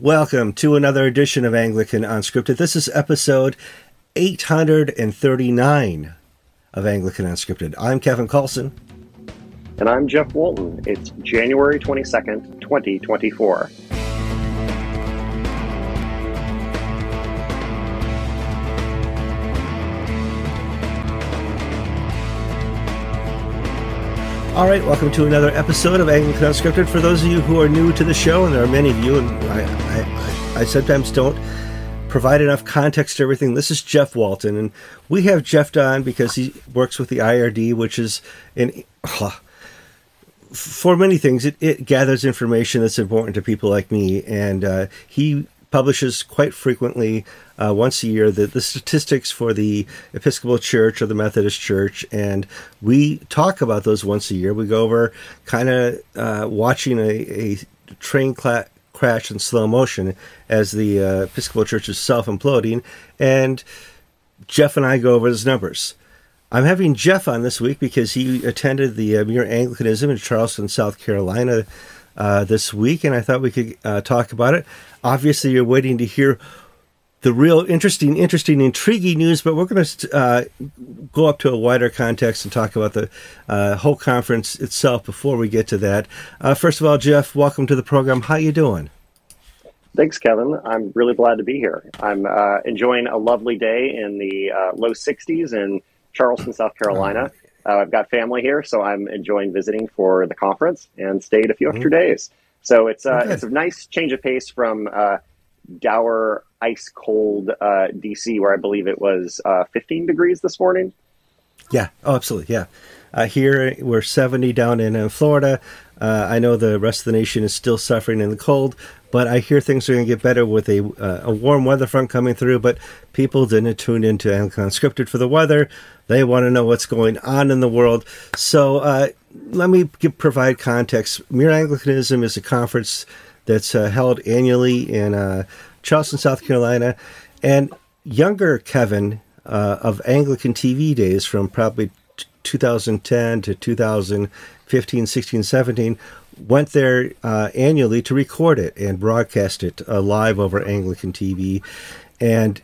Welcome to another edition of Anglican Unscripted. This is episode 839 of Anglican Unscripted. I'm Kevin Carlson. And I'm Jeff Walton. It's January 22nd, 2024. All right, welcome to another episode of Anglican Unscripted. For those of you who are new to the show, and there are many of you, and I, I, I sometimes don't provide enough context to everything. This is Jeff Walton, and we have Jeff on because he works with the IRD, which is in. Uh, for many things, it, it, gathers information that's important to people like me, and uh, he publishes quite frequently, uh, once a year, the, the statistics for the Episcopal Church or the Methodist Church, and we talk about those once a year. We go over kind of uh, watching a, a train cla- crash in slow motion as the uh, Episcopal Church is self imploding, and Jeff and I go over those numbers. I'm having Jeff on this week because he attended the uh, Mere Anglicanism in Charleston, South Carolina uh, this week, and I thought we could uh, talk about it. Obviously, you're waiting to hear the real interesting, interesting, intriguing news, but we're going to uh, go up to a wider context and talk about the uh, whole conference itself before we get to that. Uh, first of all, Jeff, welcome to the program. How you doing? Thanks, Kevin. I'm really glad to be here. I'm uh, enjoying a lovely day in the uh, low 60s in Charleston, South Carolina. Uh, I've got family here, so I'm enjoying visiting for the conference and stayed a few extra mm-hmm. days. So it's uh, okay. it's a nice change of pace from uh, dour, ice cold uh, DC, where I believe it was uh, 15 degrees this morning. Yeah. Oh, absolutely. Yeah. Uh, here we're 70 down in uh, Florida. Uh, I know the rest of the nation is still suffering in the cold, but I hear things are going to get better with a, uh, a warm weather front coming through. But people didn't tune into Anglican Scripted for the weather. They want to know what's going on in the world. So uh, let me give, provide context. Mere Anglicanism is a conference that's uh, held annually in uh, Charleston, South Carolina. And younger Kevin uh, of Anglican TV days from probably 2010 to 2015, 16, 17 went there uh, annually to record it and broadcast it uh, live over Anglican TV. And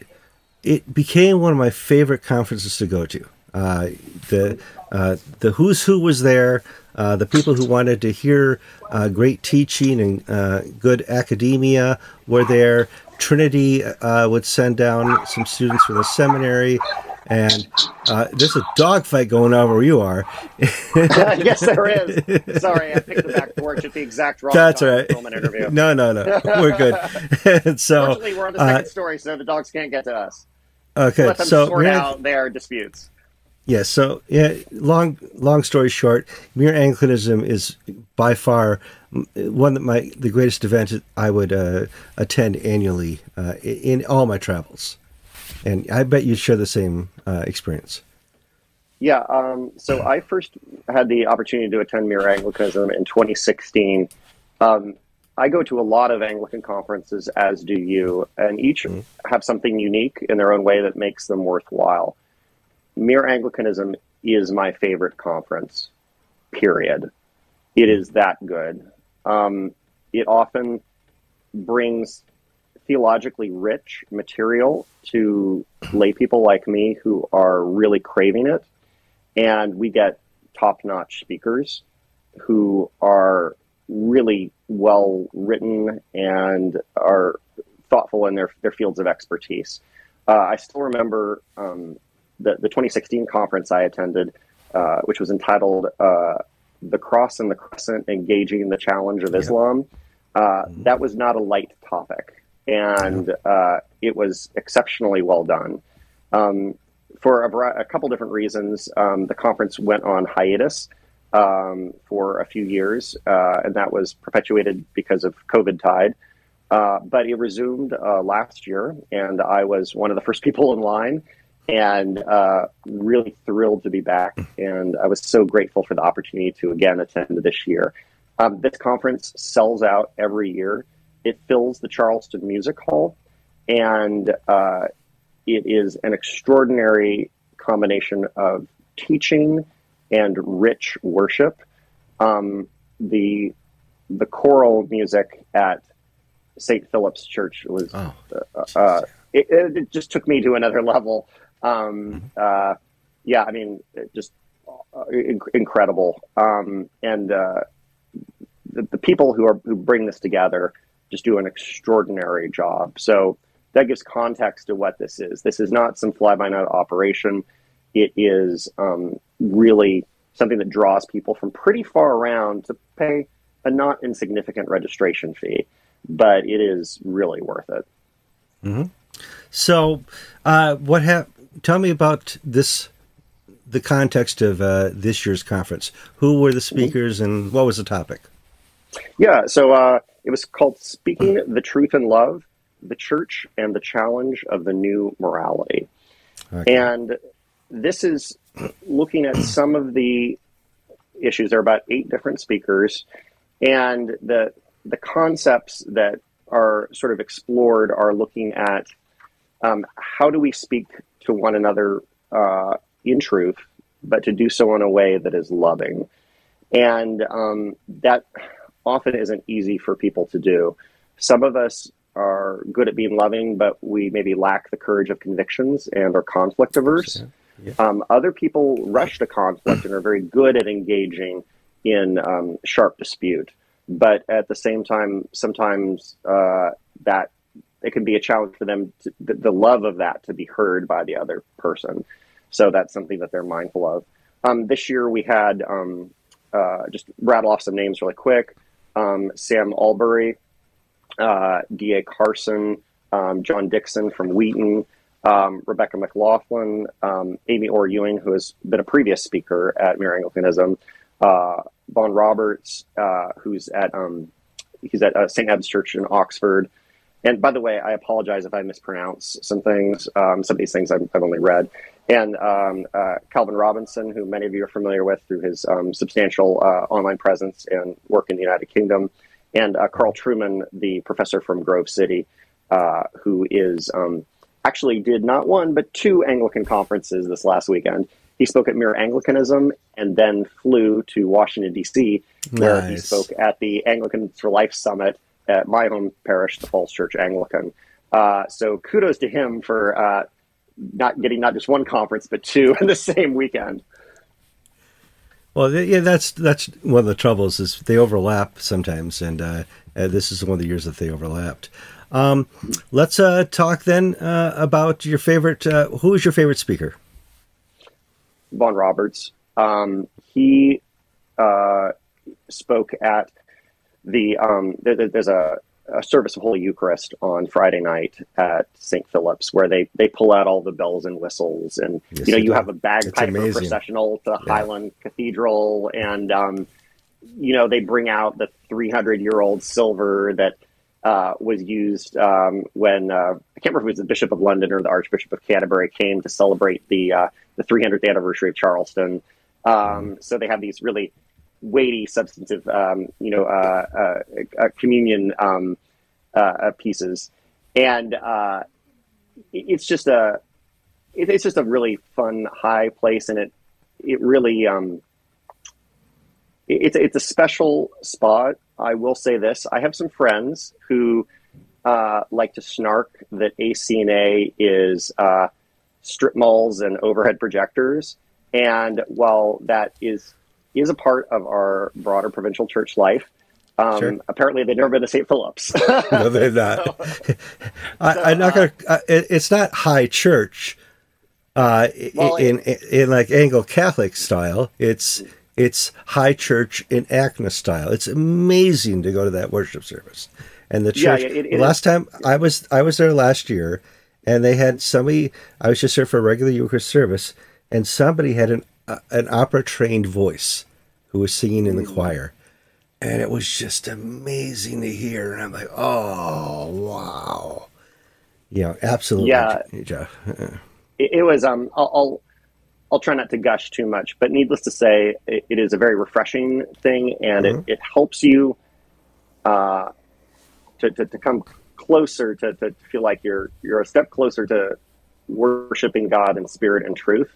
it became one of my favorite conferences to go to. Uh, the uh, the who's who was there. Uh, the people who wanted to hear uh, great teaching and good academia were there. Trinity would send down some students from the seminary and uh, there's a dogfight going on where you are. yes, there is. Sorry, I picked the back porch at the exact wrong That's time right. film an interview. no, no, no. We're good. so, Fortunately, we're on the second uh, story, so the dogs can't get to us. Okay, Let them so sort out their disputes. Yes. Yeah, so, yeah, long, long story short, mere Anglicanism is by far one that my the greatest event I would uh, attend annually uh, in all my travels and I bet you share the same uh, experience. Yeah. Um, so I first had the opportunity to attend Mere Anglicanism in 2016. Um, I go to a lot of Anglican conferences, as do you, and each mm-hmm. have something unique in their own way that makes them worthwhile. Mere Anglicanism is my favorite conference, period. It is that good. Um, it often brings theologically rich material to lay people like me who are really craving it. And we get top notch speakers who are really well written and are thoughtful in their, their fields of expertise. Uh, I still remember um, the, the 2016 conference I attended, uh, which was entitled uh, The Cross and the Crescent Engaging the Challenge of Islam. Uh, mm-hmm. That was not a light topic and uh, it was exceptionally well done. Um, for a, a, couple different reasons, um, the conference went on hiatus um, for a few years, uh, and that was perpetuated because of COVID tide. Uh, but it resumed uh, last year, and I was one of the first people in line, and uh, really thrilled to be back. And I was so grateful for the opportunity to again attend this year. Um, this conference sells out every year. It fills the Charleston Music Hall, and uh, it is an extraordinary combination of teaching and rich worship. Um, the the choral music at St. Philip's Church was. Oh, uh, uh, it, it, just took me to another level. Um, mm-hmm. yeah, I mean, just incredible. Um, and the, the people who are who bring this together just do an extraordinary job. So that gives context to what this is. This is not some fly by night operation. It is um, really something that draws people from pretty far around to pay a not insignificant registration fee, but it is really worth it. Mm-hmm. So, uh, what have? Tell me about this, the context of uh, this year's conference. Who were the mm-hmm. speakers, and what was the topic? Yeah, so uh, it was called Speaking the Truth in Love, the Church and the Challenge of the New Morality. Okay. And this is looking at some of the issues. There are about eight different speakers, and the the concepts that are sort of explored are looking at um, how do we speak to one another uh, in truth, but to do so in a way that is loving, and um, that often isn't easy for people to do. Some of us are good at being loving, but we maybe lack the courage of convictions and are conflict averse. Yeah. Um, other people rush to conflict and are very good at engaging in um, sharp dispute. But at the same time, sometimes uh, that it can be a challenge for them, to, the, the, love of that to be heard by the other person. So that's something that they're mindful of. Um, this year we had, um, uh, just rattle off some names really quick um, Sam Allberry, uh, D.A. Carson, um, John Dickson from Wheaton, um, Rebecca McLaughlin, um, Amy Orr Ewing, who has been a previous speaker at Mere Anglicanism, uh, Vaughn Roberts, uh, who's at um, he's at uh, St. Ebbe's Church in Oxford. And by the way, I apologize if I mispronounce some things. Um, some of these things I've, I've only read. And um, uh, Calvin Robinson, who many of you are familiar with through his um, substantial uh, online presence and work in the United Kingdom. And uh, Carl Trueman, the professor from Grove City, uh, who is um, actually did not one, but two Anglican conferences this last weekend. He spoke at Mere Anglicanism and then flew to Washington, D.C., where nice. he spoke at the Anglicans for Life Summit at my home parish, the Falls Church Anglican. Uh, so kudos to him for uh, not getting not just one conference but two in the same weekend. Well, yeah, that's that's one of the troubles is they overlap sometimes, and uh, uh, this is one of the years that they overlapped. Um, let's uh, talk then uh, about your favorite. Uh, who is your favorite speaker? Vaughn Roberts. Um, he uh, spoke at the um, there, there's a, a, service of Holy Eucharist on Friday night at St. Philip's where they, they pull out all the bells and whistles and yes, you know you have a bagpiper processional to yeah. Highland Cathedral and um, you know they bring out the 300 year old silver that uh, was used um, when uh, I can't remember if it was the Bishop of London or the Archbishop of Canterbury came to celebrate the uh, the 300th anniversary of Charleston. Um, mm. So they have these really weighty, substantive, um, you know, uh, uh, uh communion um, uh, uh, pieces, and it's just a it's just a really fun high place, and it it really um, it's it's a special spot. I will say this: I have some friends who like to snark that ACNA is strip malls and overhead projectors. And while that is is a part of our broader provincial church life. Um, sure. Apparently, they've never been to St. Philip's. no, they've not. so, I, am not gonna. Uh, it, it's not high church, uh, well, in, in, in like Anglo Catholic style. It's it's high church in ACNA style. It's amazing to go to that worship service. And the church. Yeah, it, it last is. time I was I was there last year, and they had somebody. I was just there for a regular Eucharist service, and somebody had an an opera trained voice who was singing in the mm. choir. And it was just amazing to hear. And I'm like, oh, wow. Yeah, absolutely. Yeah. Jeff. it, it, was, um, I'll, I'll, I'll, try not to gush too much, but needless to say, it, it is a very refreshing thing and mm-hmm. it, it helps you uh, to, to, to come closer to, to feel like you're, you're a step closer to worshiping God in spirit and truth.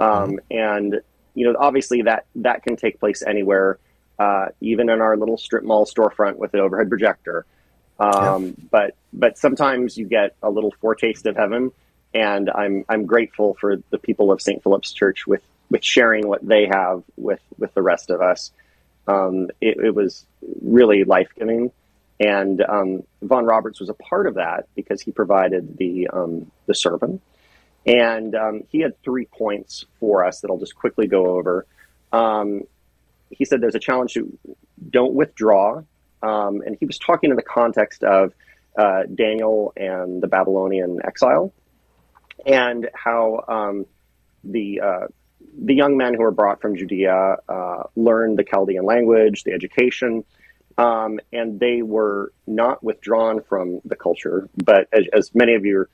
Um, and you know, obviously that that can take place anywhere, uh, even in our little strip mall storefront with an overhead projector. Um, yeah. But but sometimes you get a little foretaste of heaven, and I'm I'm grateful for the people of St. Philip's Church with with sharing what they have with with the rest of us. Um, it, it, was really life giving, and um, Vaughn Roberts was a part of that because he provided the um, the sermon, and um, he had three points for us that I'll just quickly go over. Um, he said there's a challenge to don't withdraw, um, and he was talking in the context of uh, Daniel and the Babylonian exile, and how the uh, the young men who were brought from Judea uh, learned the Chaldean language, the education, um, and they were not withdrawn from the culture. But as, as, many of your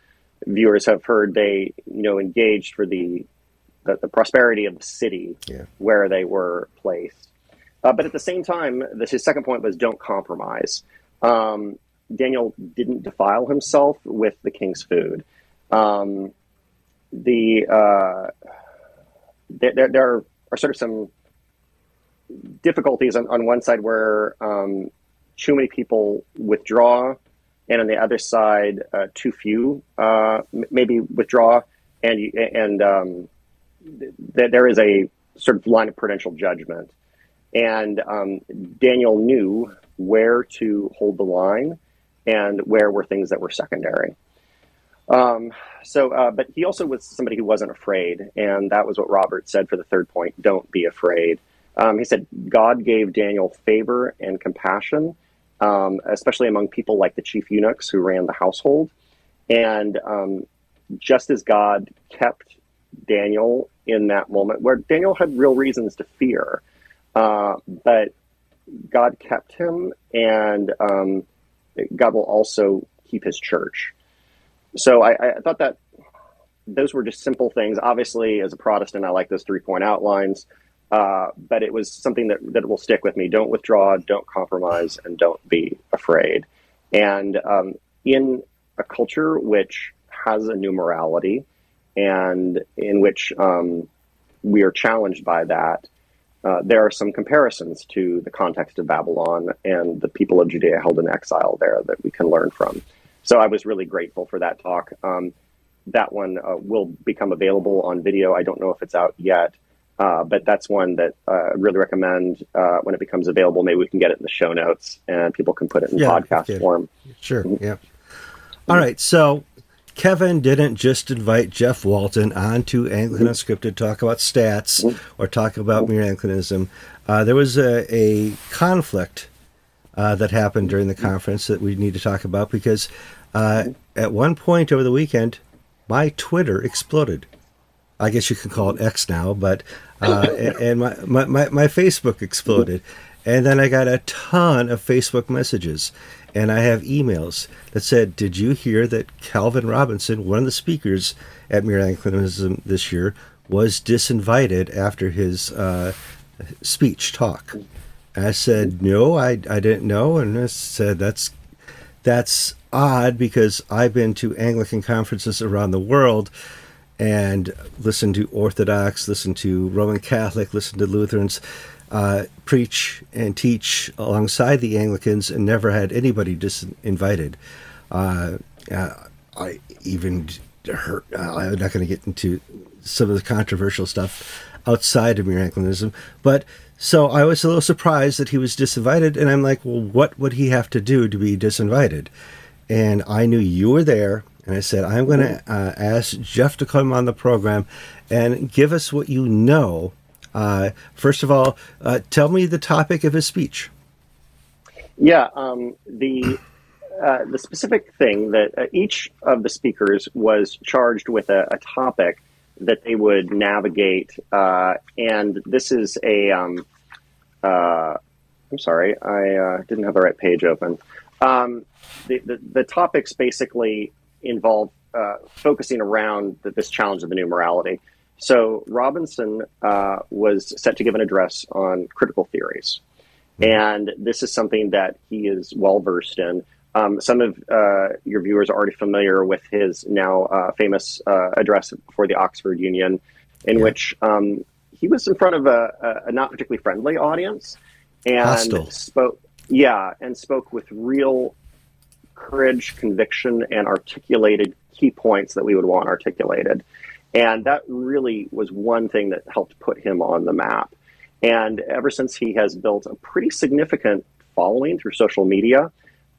viewers have heard, they you know engaged for the the, the prosperity of the city yeah. where they were placed. Uh, but at the same time, this, his second point was don't compromise. Um, Daniel didn't defile himself with the king's food. Um, the uh, there, there are, sort of some difficulties on, on one side where um, too many people withdraw, and on the other side, uh, too few uh, maybe withdraw, and and um, th- there is a sort of line of prudential judgment. And um, Daniel knew where to hold the line and where were things that were secondary. Um, so, uh, but he also was somebody who wasn't afraid, and that was what Robert said for the third point: "Don't be afraid." Um, he said God gave Daniel favor and compassion, um, especially among people like the chief eunuchs who ran the household, and um, just as God kept Daniel in that moment, where Daniel had real reasons to fear, uh, but God kept him, and um, God will also keep His church. So I, I thought that those were just simple things. Obviously, as a Protestant, I like those three point outlines, uh, but it was something that, that will stick with me. Don't withdraw, don't compromise, and don't be afraid. And um, in a culture which has a new morality and in which um, we are challenged by that, uh, there are some comparisons to the context of Babylon and the people of Judea held in exile there that we can learn from. So I was really grateful for that talk. Um, that one uh, will become available on video. I don't know if it's out yet, uh, but that's one that uh, I really recommend uh, when it becomes available. Maybe we can get it in the show notes and people can put it in yeah, podcast form. Sure. Mm-hmm. Yeah. All right. So Kevin didn't just invite Jeff Walton onto Anglican mm-hmm. Unscripted to talk about stats mm-hmm. or talk about mere Anglicanism. Uh, there was a, a conflict uh, that happened during the conference that we need to talk about because uh, at one point over the weekend, my Twitter exploded. I guess you can call it X now, but uh, and my, my, my, Facebook exploded. And then I got a ton of Facebook messages, and I have emails that said, "Did you hear that Calvin Robinson, one of the speakers at Mere Anglicanism this year, was disinvited after his uh, speech talk?" I said, no, I, I didn't know. And I said, that's, that's odd because I've been to Anglican conferences around the world and listen to Orthodox, listen to Roman Catholic, listen to Lutherans uh, preach and teach alongside the Anglicans and never had anybody disinvited. Uh, uh, I even heard, uh, I'm not going to get into some of the controversial stuff outside of mere Anglicanism, but so I was a little surprised that he was disinvited, and I'm like, well, what would he have to do to be disinvited? And I knew you were there, and I said, I'm going to uh, ask Jeff to come on the program and give us what you know. Uh, first of all, uh, tell me the topic of his speech. Yeah, um, the uh, the specific thing that uh, each of the speakers was charged with a, a topic that they would navigate. Uh, and this is a, um, uh, I'm sorry, I didn't have the right page open. Um, the, the, the, topics basically involve uh, focusing around the, this challenge of the new morality. So Robinson uh, was set to give an address on critical theories. And this is something that he is well versed in. Um, some of uh, your viewers are already familiar with his now uh, famous uh, address for the Oxford Union, in yeah. which um, he was in front of a, a, not particularly friendly audience and Hostile. spoke, yeah, and spoke with real courage, conviction, and articulated key points that we would want articulated. And that really was one thing that helped put him on the map. And ever since he has built a pretty significant following through social media,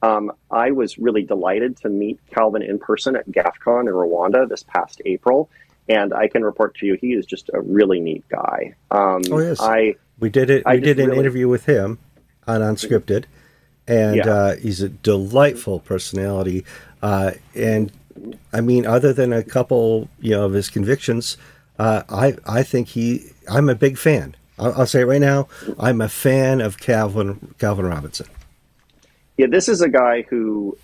um, I was really delighted to meet Calvin in person at GAFCON in Rwanda this past April. And I can report to you, he is just a really neat guy. Um, oh yes, I we did it. we did an really, interview with him on Unscripted, and yeah. uh, he's a delightful personality. Uh, and I mean, other than a couple, you know, of his convictions, uh, I I think he. I'm a big fan. I'll, I'll, say it right now. I'm a fan of Calvin Calvin Robinson. Yeah, this is a guy who,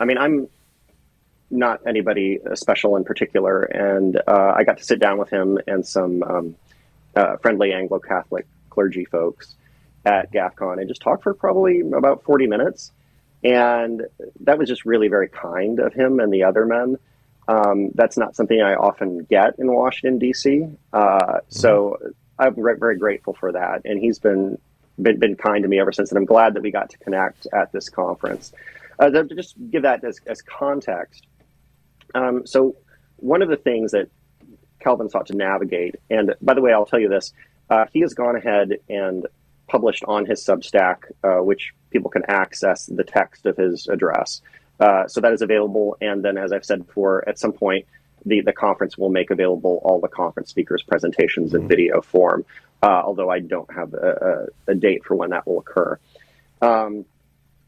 I mean, I'm not anybody special in particular, and uh, I got to sit down with him and some um, uh, friendly Anglo Catholic clergy folks at GAFCON and just talk for probably about 40 minutes. And that was just really very kind of him and the other men. Um, that's not something I often get in Washington, D.C. Uh, mm-hmm. So I'm very grateful for that. And he's been, been, been kind to me ever since. And I'm glad that we got to connect at this conference. Uh, to just give that as, as context. Um, so, one of the things that Calvin sought to navigate, and by the way, I'll tell you this uh, he has gone ahead and published on his Substack, uh, which people can access the text of his address. Uh, so that is available. And then, as I've said before, at some point, the, the conference will make available all the conference speakers' presentations in mm-hmm. video form, uh, although I don't have a, a, a, date for when that will occur. Um,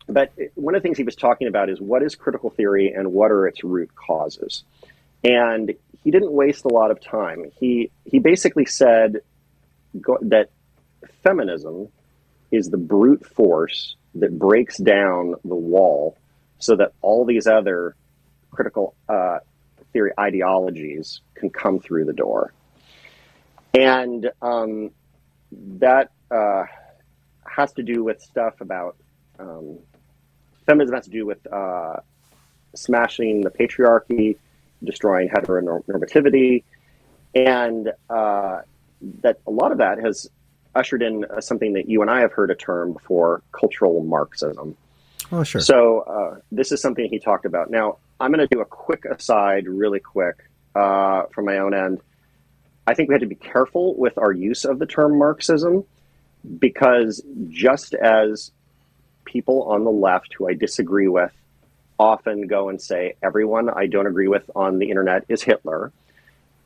but one of the things he was talking about is what is critical theory and what are its root causes. And he didn't waste a lot of time. He he basically said go, that feminism is the brute force that breaks down the wall so that all these other critical uh, theory ideologies can come through the door. And um, that uh, has to do with stuff about um, feminism has to do with uh, smashing the patriarchy, destroying heteronormativity, and uh, that a lot of that has ushered in uh, something that you and I have heard a term before cultural Marxism. Oh, sure. So, uh, this is something he talked about. Now, I'm going to do a quick aside, really quick, uh, from my own end. I think we have to be careful with our use of the term Marxism because just as people on the left who I disagree with often go and say, everyone I don't agree with on the internet is Hitler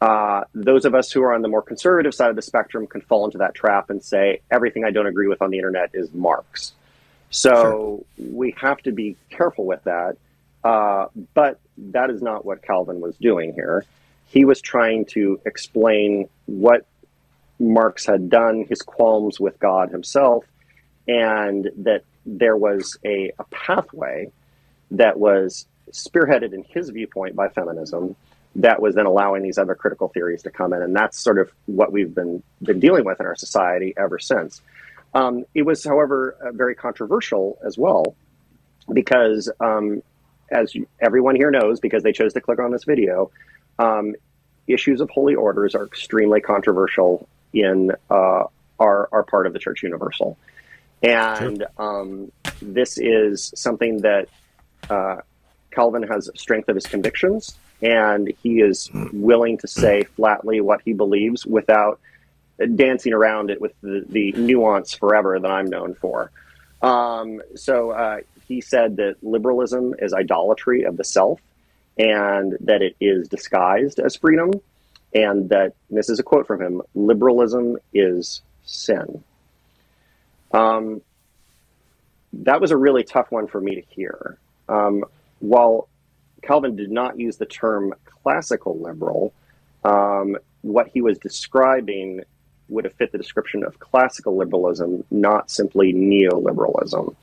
uh, those of us who are on the more conservative side of the spectrum can fall into that trap and say everything I don't agree with on the internet is Marx. So sure. we have to be careful with that. Uh, but that is not what Calvin was doing here. He was trying to explain what Marx had done, his qualms with God himself, and that there was a, a pathway that was spearheaded in his viewpoint by feminism that was then allowing these other critical theories to come in, and that's sort of what we've been been dealing with in our society ever since. Um, it was, however, uh, very controversial as well, because um, as everyone here knows, because they chose to click on this video, um, issues of holy orders are extremely controversial in uh, our our part of the Church Universal, and um, this is something that uh, Calvin has strength of his convictions and he is willing to say flatly what he believes without dancing around it with the, the nuance forever that I'm known for. Um, so uh, he said that liberalism is idolatry of the self and that it is disguised as freedom, and that and this is a quote from him liberalism is sin. Um, that was a really tough one for me to hear. Um, while Calvin did not use the term classical liberal. Um, what he was describing would have fit the description of classical liberalism, not simply neoliberalism.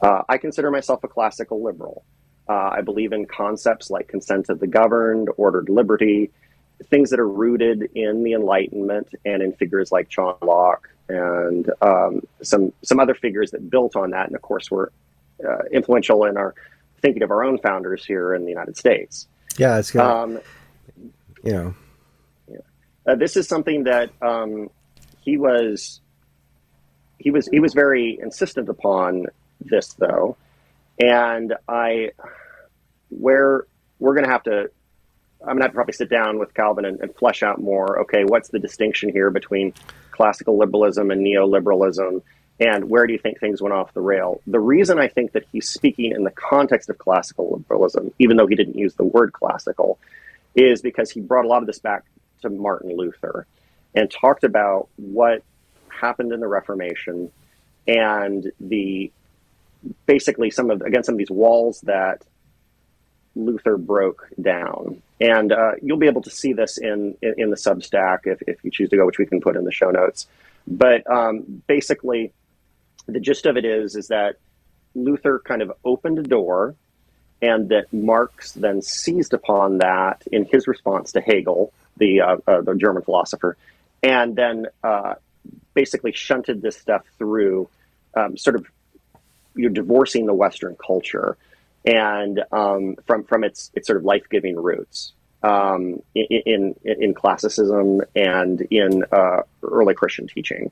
Uh, I consider myself a classical liberal. Uh, I believe in concepts like consent of the governed, ordered liberty, things that are rooted in the Enlightenment and in figures like John Locke and um, some some other figures that built on that, and of course were uh, influential in our thinking of our own founders here in the United States. Yeah, it's good. Um, you know, yeah. Uh, this is something that um, he was he was he was very insistent upon this though, And I, where we're going to have to, I'm going to have to probably sit down with Calvin and, and flesh out more. Okay, what's the distinction here between classical liberalism and neoliberalism? And where do you think things went off the rail? The reason I think that he's speaking in the context of classical liberalism, even though he didn't use the word classical, is because he brought a lot of this back to Martin Luther and talked about what happened in the Reformation and the basically some of again some of these walls that Luther broke down. And uh, you'll be able to see this in, in, in the Substack if, if you choose to go, which we can put in the show notes. But um, basically, the gist of it is is that Luther kind of opened a door, and that Marx then seized upon that in his response to Hegel, the uh, uh, the German philosopher, and then uh, basically shunted this stuff through, um, sort of you're divorcing the Western culture and um, from from its its sort of life giving roots um, in, in, in classicism and in uh, early Christian teaching.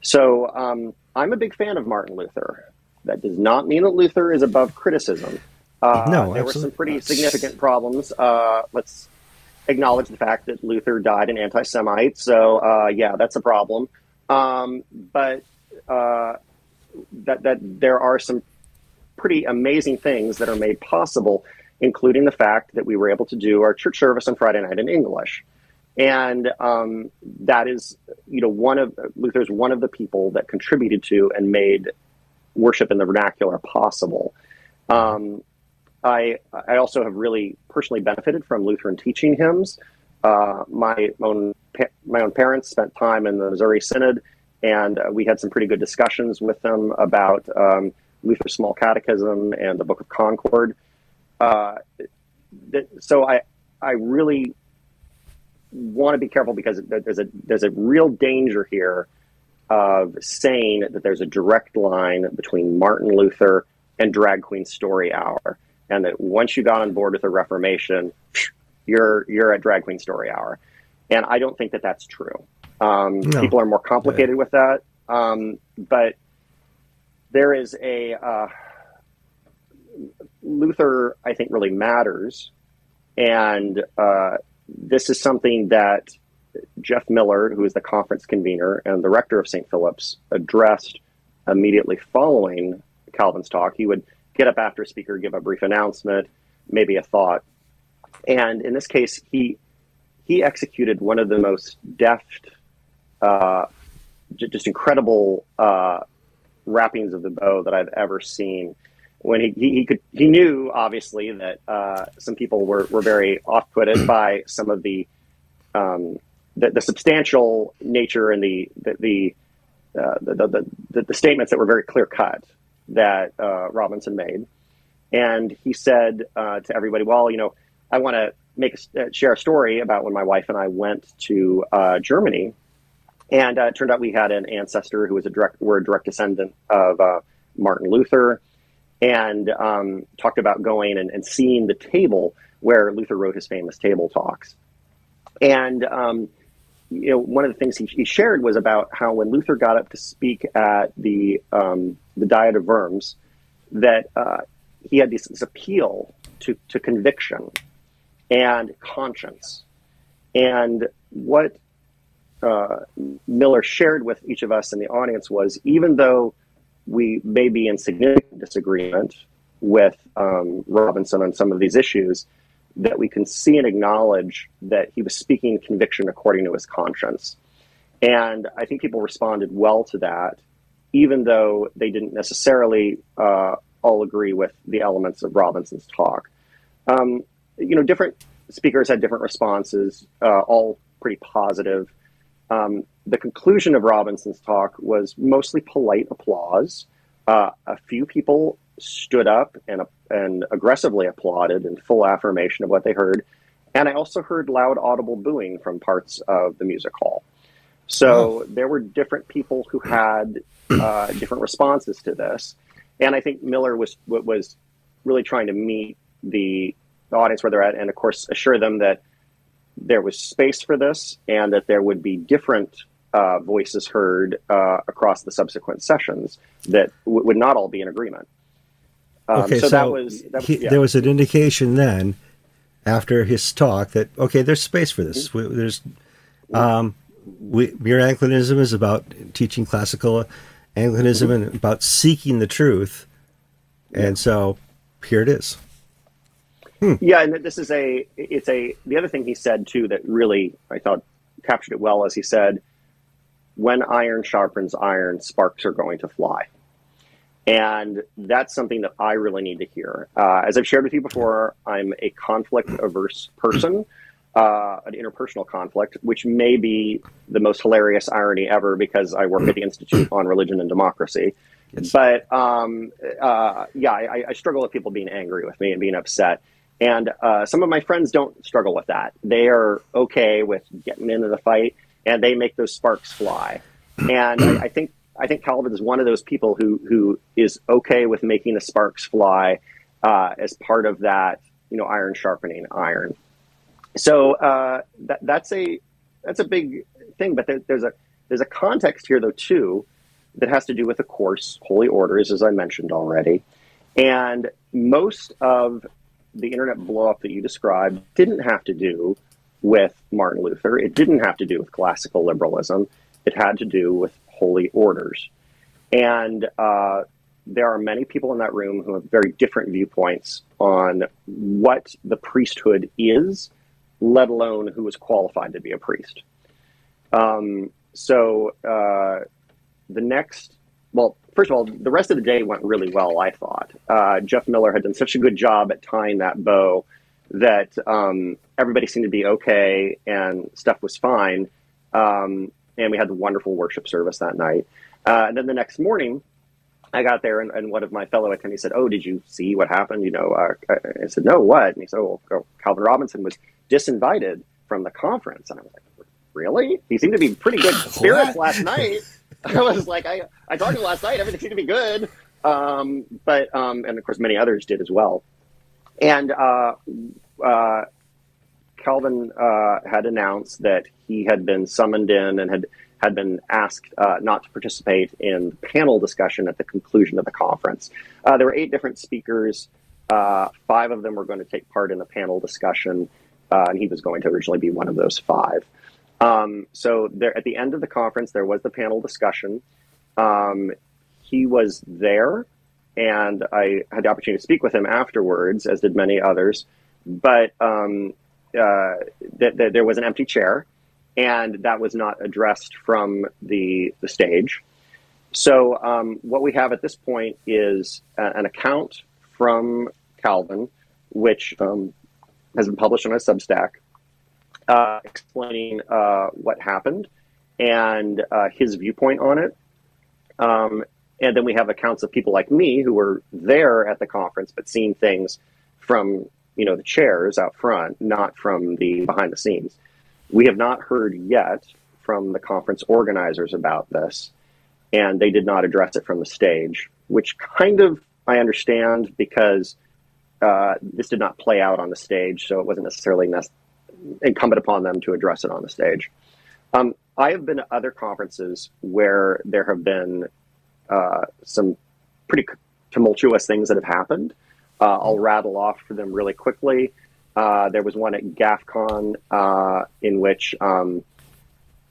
So um, I'm a big fan of Martin Luther. That does not mean that Luther is above criticism. Uh, no, there were some pretty significant problems. Uh, let's acknowledge the fact that Luther died an anti-Semite. So uh, yeah, that's a problem. Um, but uh, that that there are some pretty amazing things that are made possible, including the fact that we were able to do our church service on Friday night in English. And um, that is, you know, one of Luther's one of the people that contributed to and made worship in the vernacular possible. Um, I I also have really personally benefited from Lutheran teaching hymns. Uh, my own my own parents spent time in the Missouri Synod, and uh, we had some pretty good discussions with them about um, Luther's Small Catechism and the Book of Concord. Uh, so I I really want to be careful because there's a there's a real danger here of saying that there's a direct line between Martin Luther and Drag Queen Story Hour, and that once you got on board with the Reformation, you're you're at Drag Queen Story Hour, and I don't think that that's true. Um, no. People are more complicated yeah. with that, um, but there is a uh, Luther, I think, really matters, and uh, this is something that Jeff Miller, who is the conference convener and the rector of St. Philip's, addressed immediately following Calvin's talk. He would get up after a speaker, give a brief announcement, maybe a thought, and in this case, he he executed one of the most deft, uh, just incredible uh, wrappings of the bow that I've ever seen. When he, he, he could he knew obviously that uh, some people were, were very off putted by some of the, um, the, the substantial nature and the the the, uh, the, the, the, statements that were very clear cut that uh, Robinson made, and he said uh, to everybody, "Well, you know, I want to make a, uh, share a story about when my wife and I went to uh, Germany. And uh, it turned out we had an ancestor who was a direct, were a direct descendant of uh, Martin Luther, and um, talked about going and, and, seeing the table where Luther wrote his famous table talks. And um, you know, one of the things he, he, shared was about how when Luther got up to speak at the um, the Diet of Worms, that uh, he had this, this appeal to, to conviction and conscience. And what uh, Miller shared with each of us in the audience was even though we may be in significant disagreement with um, Robinson on some of these issues, that we can see and acknowledge that he was speaking conviction according to his conscience. And I think people responded well to that, even though they didn't necessarily uh, all agree with the elements of Robinson's talk. Um, you know, different speakers had different responses, uh, all pretty positive. Um, the conclusion of Robinson's talk was mostly polite applause. Uh, a few people stood up and, and aggressively applauded in full affirmation of what they heard. And I also heard loud, audible booing from parts of the music hall. So oh. there were different people who had uh, different responses to this. And I think Miller was was really trying to meet the audience where they're at, and of course assure them that there was space for this and that there would be different uh, voices heard uh, across the subsequent sessions that w- would not all be in agreement. Um, okay, so, so, that was, that was he, yeah. there was an indication then after his talk that okay, there's space for this. Mm-hmm. We, there's um, we, mere Anglicanism is about teaching classical Anglicanism Mm-hmm. and about seeking the truth, and so here it is. Yeah, and this is a it's a the other thing he said too that really I thought captured it well as he said, when iron sharpens iron, sparks are going to fly. And that's something that I really need to hear. Uh, as I've shared with you before, I'm a conflict averse person, uh, an interpersonal conflict, which may be the most hilarious irony ever because I work at the Institute on Religion and Democracy. Yes. But um, uh, yeah, I, I struggle with people being angry with me and being upset. And uh, some of my friends don't struggle with that. They are okay with getting into the fight, and they make those sparks fly. And I, think I think Calvin is one of those people who who is okay with making the sparks fly uh, as part of that, you know, iron sharpening iron. So uh, that, that's a that's a big thing. But there, there's a there's a context here though too that has to do with, the course, holy orders, as I mentioned already, and most of the internet blowup that you described didn't have to do with Martin Luther. It didn't have to do with classical liberalism. It had to do with holy orders. And uh, there are many people in that room who have very different viewpoints on what the priesthood is, let alone who is qualified to be a priest. Um, so uh, the next, well, first of all, the rest of the day went really well, I thought. Uh, Jeff Miller had done such a good job at tying that bow that um, everybody seemed to be okay and stuff was fine. Um, and we had the wonderful worship service that night. Uh, and then the next morning, I got there, and, and one of my fellow attendees said, "Oh, did you see what happened?" You know, uh, I said, "No, what?" And he said, "Oh, Calvin Robinson was disinvited from the conference." And I was like, "Really?" He seemed to be pretty good spirits last night. I was like, "I I talked to him last night. Everything seemed to be good." Um, but um, and of course, many others did as well. And uh, uh, Calvin uh, had announced that he had been summoned in and had had been asked uh, not to participate in the panel discussion at the conclusion of the conference. Uh, there were eight different speakers. Uh, five of them were going to take part in the panel discussion, and he was going to originally be one of those five. Um, so there, at the end of the conference, there was the panel discussion. Um, he was there, and I had the opportunity to speak with him afterwards, as did many others. But um, uh, th- th- there was an empty chair, and that was not addressed from the the stage. So um, what we have at this point is a- an account from Calvin, which um, has been published on a Substack, uh, explaining uh, what happened and uh, his viewpoint on it. And then we have accounts of people like me who were there at the conference but seeing things from you know the chairs out front, not from the behind the scenes. We have not heard yet from the conference organizers about this, and they did not address it from the stage, which kind of I understand because uh, this did not play out on the stage, so it wasn't necessarily nec- incumbent upon them to address it on the stage. Um, I have been to other conferences where there have been uh, some pretty tumultuous things that have happened. Uh, I'll rattle off for them really quickly. Uh, there was one at GAFCON uh, in which, um,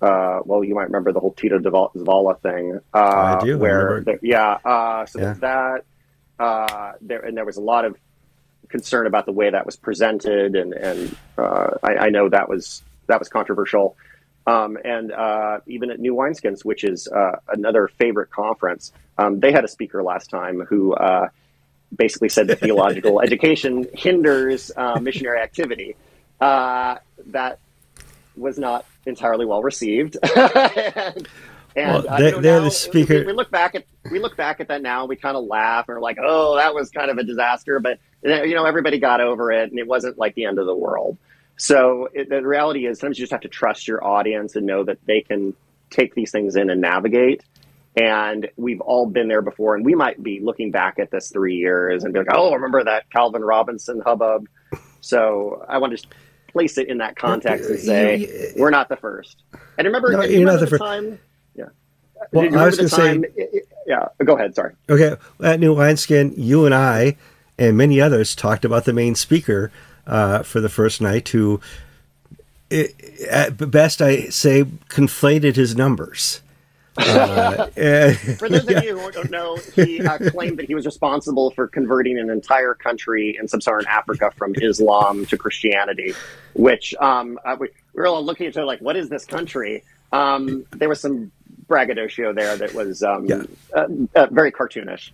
uh, well, you might remember the whole Tito Zavala thing. I do. Where, there, yeah, uh, so Yeah. there's that. Uh, there and there was a lot of concern about the way that was presented, and and uh, I, I know that was that was controversial. Um, and uh, even at New Wineskins, which is uh, another favorite conference, um, they had a speaker last time who uh, basically said that theological education hinders uh, missionary activity. Uh, that was not entirely well received. and, and, Well, uh, they- you know, they're now the speaker- We, we look back at we look back at that now. and We kind of laugh and we're like, "Oh, that was kind of a disaster," but you know, everybody got over it, and it wasn't like the end of the world. So it, the reality is, sometimes you just have to trust your audience and know that they can take these things in and navigate. And we've all been there before, and we might be looking back at this three years and be like, "Oh, remember that Calvin Robinson hubbub?" So I want to just place it in that context and say You- we're not the first. And remember, No, you're not the the fir- time. Yeah. Well, I was gonna say- it- it- yeah. Go ahead. Sorry. Okay, at New Wineskin, you and I and many others talked about the main speaker uh, for the first night, who, at best, I say, conflated his numbers. Uh, for those of you who don't know, he uh, claimed that he was responsible for converting an entire country in sub-Saharan Africa from Islam to Christianity. Which um, uh, we, we, were all looking at each other like, "What is this country?" Um, there was some braggadocio there that was um, yeah. Uh, uh, very cartoonish.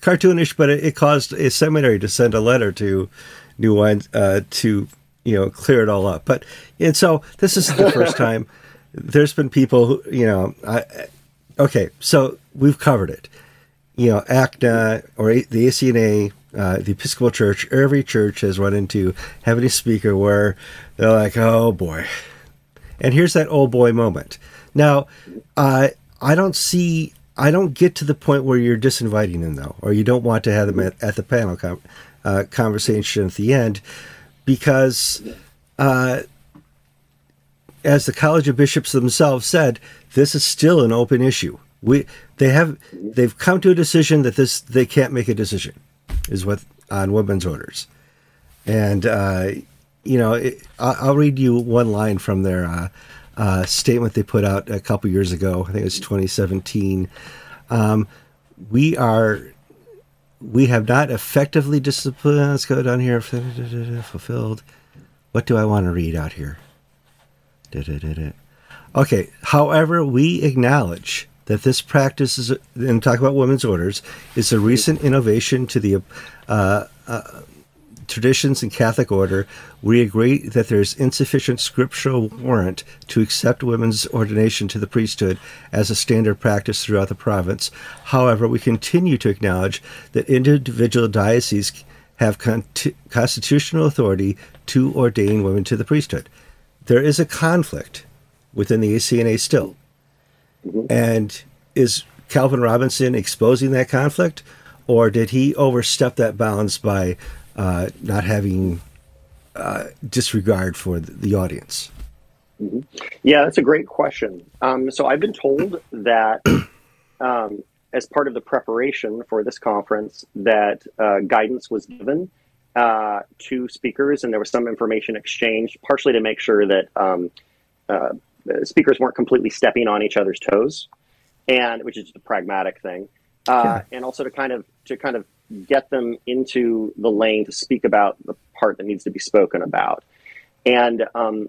Cartoonish, but it, it, caused a seminary to send a letter to New Wine uh, to you know clear it all up. But and so this is the first time. There's been people who you know. I, okay, so we've covered it. You know, ACNA or the ACNA, uh, the Episcopal Church, every church has run into having a speaker where they're like, "Oh boy," and here's that "oh boy" moment. Now, uh, I don't see, I don't get to the point where you're disinviting them though, or you don't want to have them at, at the panel uh, conversation at the end, because uh, as the College of Bishops themselves said, this is still an open issue. We they have they've come to a decision that this they can't make a decision, is what on women's orders, and uh, you know it, I'll read you one line from their uh, uh, statement they put out a couple years ago. I think it was 2017. Um, we are we have not effectively disciplined. Let's go down here. Fulfilled. What do I want to read out here? Okay. However, we acknowledge that this practice is, and talk about women's orders, is a recent innovation to the uh, uh, traditions in Catholic order, we agree that there is insufficient scriptural warrant to accept women's ordination to the priesthood as a standard practice throughout the province. However, we continue to acknowledge that individual dioceses have con- constitutional authority to ordain women to the priesthood. There is a conflict within the ACNA still. Mm-hmm. And is Calvin Robinson exposing that conflict? Or did he overstep that bounds by uh, not having uh, disregard for the, audience? Mm-hmm. Yeah, that's a great question. Um, so I've been told that um, as part of the preparation for this conference, that uh, guidance was given uh, to speakers, and there was some information exchanged, partially to make sure that um, uh, speakers weren't completely stepping on each other's toes, and which is just a pragmatic thing, uh, and also to kind of to kind of get them into the lane to speak about the part that needs to be spoken about. And um,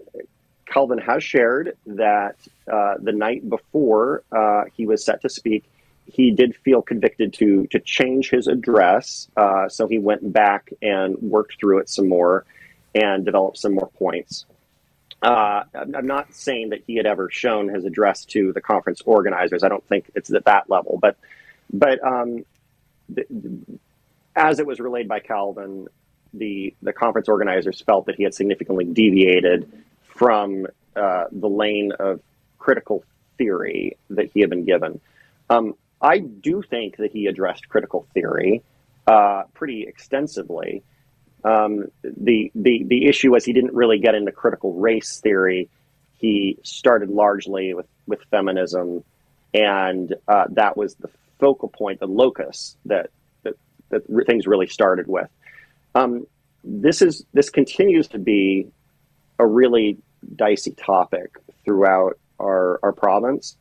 Calvin has shared that uh, the night before uh, he was set to speak, he did feel convicted to to change his address. Uh, so he went back and worked through it some more and developed some more points. Uh, I'm not saying that he had ever shown his address to the conference organizers. I don't think it's at that level, but but um, as it was relayed by Calvin, the the conference organizers felt that he had significantly deviated from uh, the lane of critical theory that he had been given. Um, I do think that he addressed critical theory uh, pretty extensively. Um, the the the issue was he didn't really get into critical race theory. He started largely with with feminism, and uh, that was the focal point, the locus that that things really started with. Um, this is this continues to be a really dicey topic throughout our our province,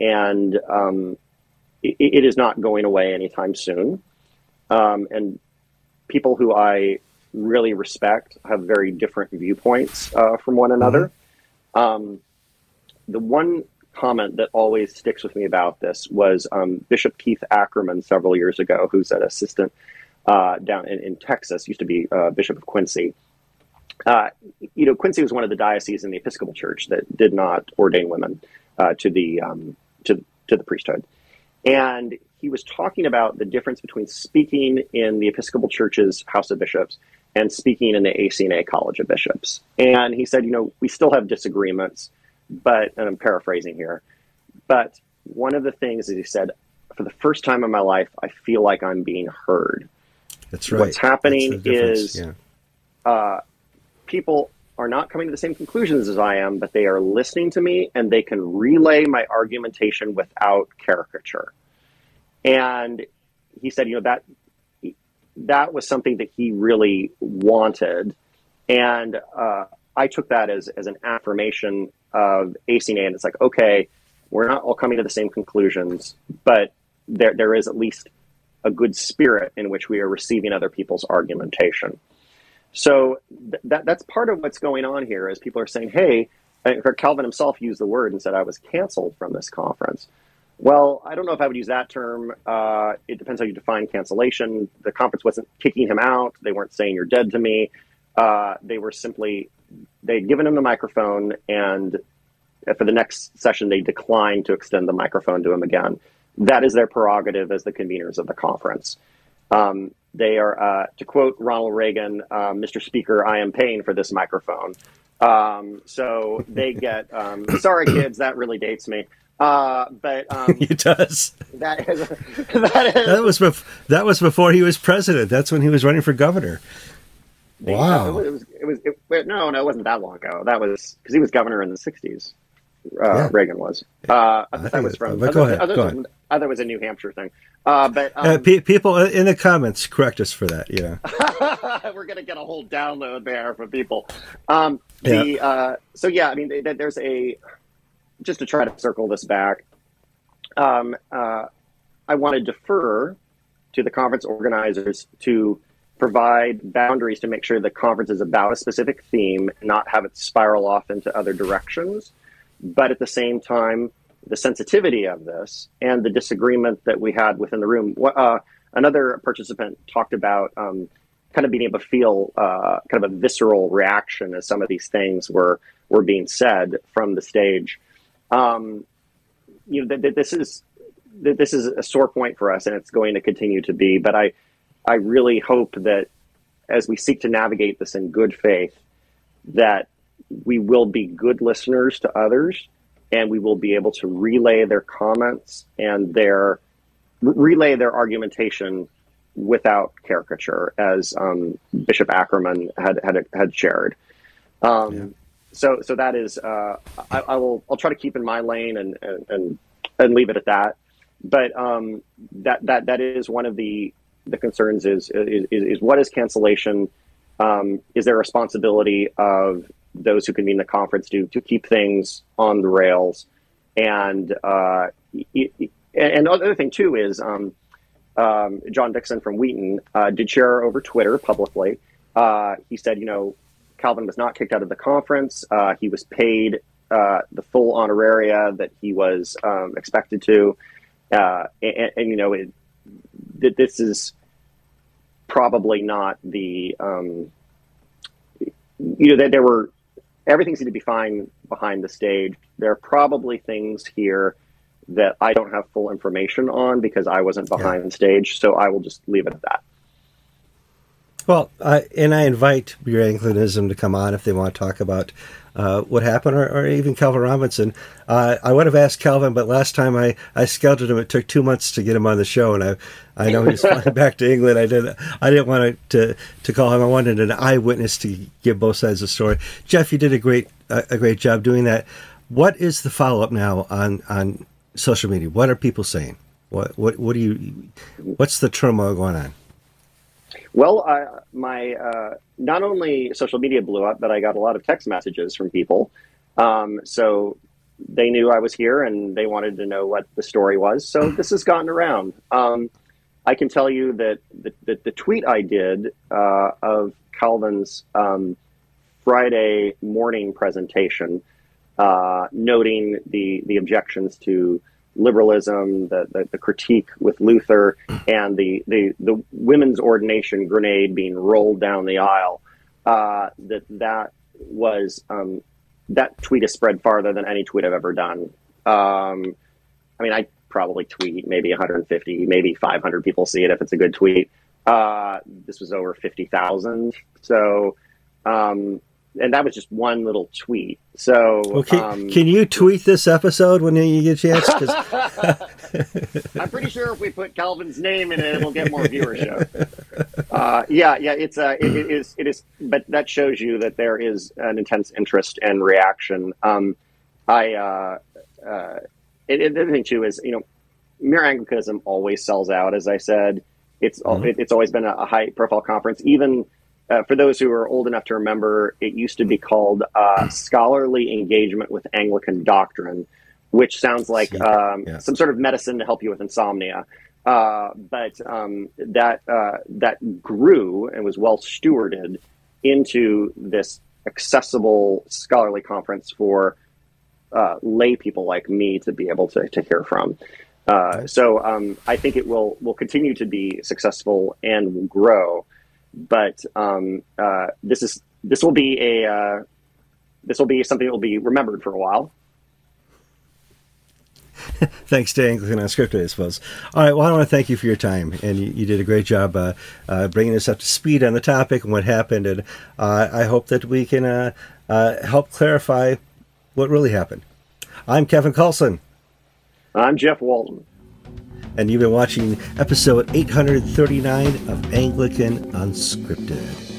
and um, it, it is not going away anytime soon. Um, and people who I really respect have very different viewpoints uh, from one another. Mm-hmm. Um, the one comment that always sticks with me about this was um, Bishop Keith Ackerman several years ago, who's an assistant uh, down in, in, Texas, used to be uh, Bishop of Quincy. Uh, you know, Quincy was one of the dioceses in the Episcopal Church that did not ordain women uh, to the um, to to the priesthood, and he was talking about the difference between speaking in the Episcopal Church's House of Bishops and speaking in the ACNA College of Bishops. And he said, you know, we still have disagreements but, and I'm paraphrasing here, but one of the things is he said, for the first time in my life, I feel like I'm being heard. That's right. What's happening is yeah. uh, people are not coming to the same conclusions as I am, but they are listening to me and they can relay my argumentation without caricature. and he said, you know that that was something that he really wanted, and uh, I took that as as an affirmation of ACNA, and it's like, okay, we're not all coming to the same conclusions, but there there is at least a good spirit in which we are receiving other people's argumentation. So th- that that's part of what's going on here. Is people are saying, hey, Calvin himself used the word and said I was canceled from this conference. Well, I don't know if I would use that term. Uh, it depends how you define cancellation. The conference wasn't kicking him out. They weren't saying you're dead to me. Uh, they were simply they'd given him the microphone, and for the next session, they declined to extend the microphone to him again. That is their prerogative as the conveners of the conference. Um, they are, uh, to quote Ronald Reagan, uh, Mr. Speaker, I am paying for this microphone. Um, so they get, um, sorry, kids, that really dates me. Uh, but um, it does. That is, that is that was bef- that was before he was president. That's when he was running for governor. Wow. It was. It was. It, it, no, no, it wasn't that long ago. That was because he was governor in the '60s. Uh, yeah. Reagan was. Uh, that was from. But go ahead. Other, go ahead. other was a New Hampshire thing. Uh, but uh, um, pe- people in the comments correct us for that. Yeah, we're gonna get a whole download there from people. Um, the yeah. Uh, so yeah, I mean, there's a just to try to circle this back, um, uh, I want to defer to the conference organizers to provide boundaries to make sure the conference is about a specific theme not have it spiral off into other directions. But at the same time, the sensitivity of this and the disagreement that we had within the room. Uh, another participant talked about um, kind of being able to feel uh, kind of a visceral reaction as some of these things were were being said from the stage um, you know, that, that this is that this is a sore point for us, and it's going to continue to be. But I, I really hope that as we seek to navigate this in good faith, that we will be good listeners to others, and we will be able to relay their comments and their relay their argumentation without caricature, as um, Bishop Ackerman had had had shared. Um, yeah so so that is uh, I, I, will I'll try to keep in my lane and and and leave it at that. But um, that that that is one of the the concerns is is, is what is cancellation? Um, is there a responsibility of those who convene the conference to to keep things on the rails? And uh, it, and the other thing too is um, um, John Dickson from Wheaton uh, did share over Twitter publicly. Uh, he said, you know, Calvin was not kicked out of the conference. Uh, he was paid uh, the full honoraria that he was um, expected to, uh, and, and, you know, it, this is probably not the, um, you know, there were everything seemed to be fine behind the stage. There are probably things here that I don't have full information on because I wasn't behind yeah. the stage. So I will just leave it at that. Well, I, and I invite Mere Anglicanism to come on if they want to talk about uh, what happened, or, or, even Calvin Robinson. Uh, I would have asked Calvin, but last time I, I scheduled him, it took two months to get him on the show, and I I know he's flying back to England. I didn't I didn't want to, to call him. I wanted an eyewitness to give both sides of the story. Jeff, you did a great a great job doing that. What is the follow up now on on social media? What are people saying? What what what do you? What's the turmoil going on? Well, uh, my uh, not only social media blew up, but I got a lot of text messages from people. Um, so they knew I was here and they wanted to know what the story was. So this has gotten around. Um, I can tell you that the, the, the tweet I did uh, of Calvin's um, Friday morning presentation, uh, noting the the objections to liberalism, the, the, the, critique with Luther, and the, the, the women's ordination grenade being rolled down the aisle, uh, that that was um, that tweet has spread farther than any tweet I've ever done. Um, I mean, I probably tweet maybe 150, maybe 500 people see it if it's a good tweet. Uh, this was over 50,000. So, um, and that was just one little tweet. So, okay, um, can you tweet this episode when you get a chance? I'm pretty sure if we put Calvin's name in it, it'll get more viewership. Uh, yeah, yeah, it's uh, it, it is it is, but that shows you that there is an intense interest and reaction. Um, I uh, uh, and the other thing too is you know Mere Anglicanism always sells out, as I said. It's Mhm. it, it's always been a, a high profile conference. Even uh, for those who are old enough to remember, it used to be called uh, Scholarly Engagement with Anglican Doctrine, which sounds like um, yeah. some sort of medicine to help you with insomnia. Uh, but um, that uh, that grew and was well stewarded into this accessible scholarly conference for uh, lay people like me to be able to, to hear from. Uh, so um, I think it will will continue to be successful and will grow. But um, uh, this is this will be a uh, this will be something that will be remembered for a while. Thanks to Anglican Unscripted, I suppose. All right, well, I want to thank you for your time, and you, you did a great job uh, uh, bringing us up to speed on the topic and what happened, and uh, I hope that we can uh, uh, help clarify what really happened. I'm Kevin Kallsen, I'm Jeff Walton. And you've been watching episode 839 of Anglican Unscripted.